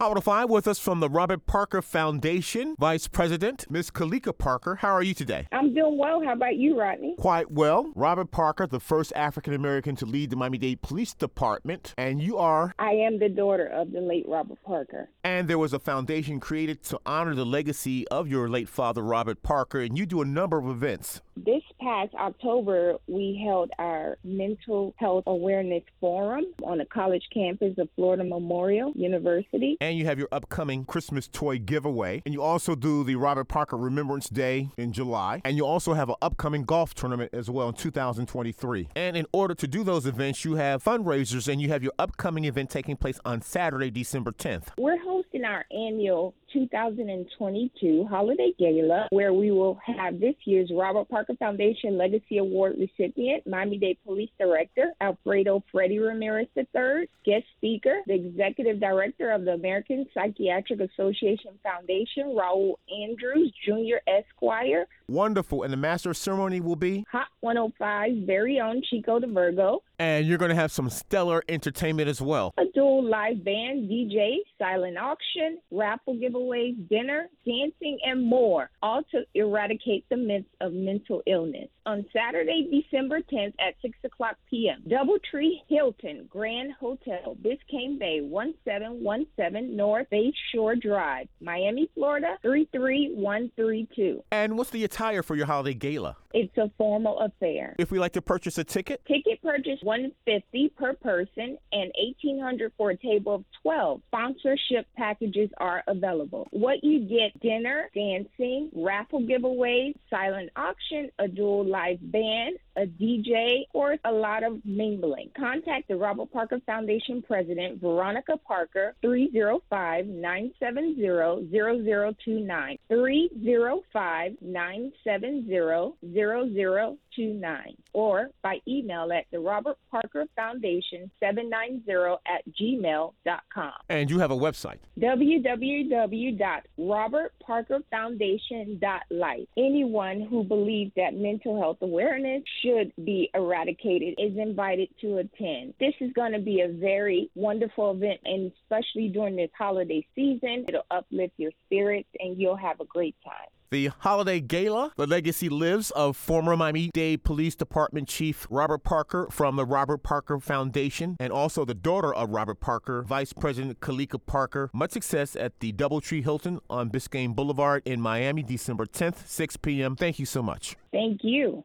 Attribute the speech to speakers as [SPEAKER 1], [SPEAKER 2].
[SPEAKER 1] Howard to Five with us from the Robert Parker Foundation, Vice President, Ms. Kalika Parker. How are you today?
[SPEAKER 2] I'm doing well. How about you, Rodney?
[SPEAKER 1] Quite well. Robert Parker, the first African American to lead the Miami Dade Police Department, and you are.
[SPEAKER 2] I am the daughter of the late Robert Parker.
[SPEAKER 1] And there was a foundation created to honor the legacy of your late father, Robert Parker, and you do a number of events.
[SPEAKER 2] This past October, we held our Mental Health Awareness Forum on the college campus of Florida Memorial University.
[SPEAKER 1] And you have your upcoming Christmas toy giveaway. And you also do the Robert Parker Remembrance Day in July. And you also have an upcoming golf tournament as well in 2023. And in order to do those events, you have fundraisers and you have your upcoming event taking place on Saturday, December 10th.
[SPEAKER 2] We're hosting our annual 2022 Holiday Gala, where we will have this year's Robert Parker Foundation Legacy Award recipient, Miami Dade Police Director Alfredo Freddy Ramirez III, guest speaker, the Executive Director of the American Psychiatric Association Foundation, Rawle Andrews Jr. Esquire.
[SPEAKER 1] Wonderful. And the master of ceremony will be?
[SPEAKER 2] 105's very own Chico de Virgo.
[SPEAKER 1] And you're going to have some stellar entertainment as well.
[SPEAKER 2] A dual live band, DJ, silent auction, raffle giveaways, dinner, dancing, and more, all to eradicate the myths of mental illness. On Saturday, December 10th at 6 o'clock p.m., Doubletree Hilton Grand Hotel, Biscayne Bay, 1717 North Bay Shore Drive, Miami, Florida, 33132.
[SPEAKER 1] And what's the attire for your holiday gala?
[SPEAKER 2] It's a formal affair.
[SPEAKER 1] If we like to purchase a ticket,
[SPEAKER 2] ticket purchase 150 per person and 1800 for a table of 12. Sponsorship packages are available. What you get dinner, dancing, raffle giveaways, silent auction, a dual live band, a DJ, or a lot of mingling. Contact the Robert Parker Foundation President, Veronica Parker, 305 970 0029. 305 970 0029 or by email at the Robert Parker Foundation 790 at gmail.com.
[SPEAKER 1] And you have a website
[SPEAKER 2] www.robertparkerfoundation.life. Anyone who believes that mental health awareness should be eradicated is invited to attend. This is going to be a very wonderful event, and especially during this holiday season, it'll uplift your spirits and you'll have a great time.
[SPEAKER 1] The Holiday Gala, the legacy lives of former Miami Dade Police Department Chief Robert Parker from the Robert Parker Foundation, and also the daughter of Robert Parker, Vice President Kalika Parker. Much success at the Doubletree Hilton on Biscayne Boulevard in Miami, December 10th, 6 p.m. Thank you so much.
[SPEAKER 2] Thank you.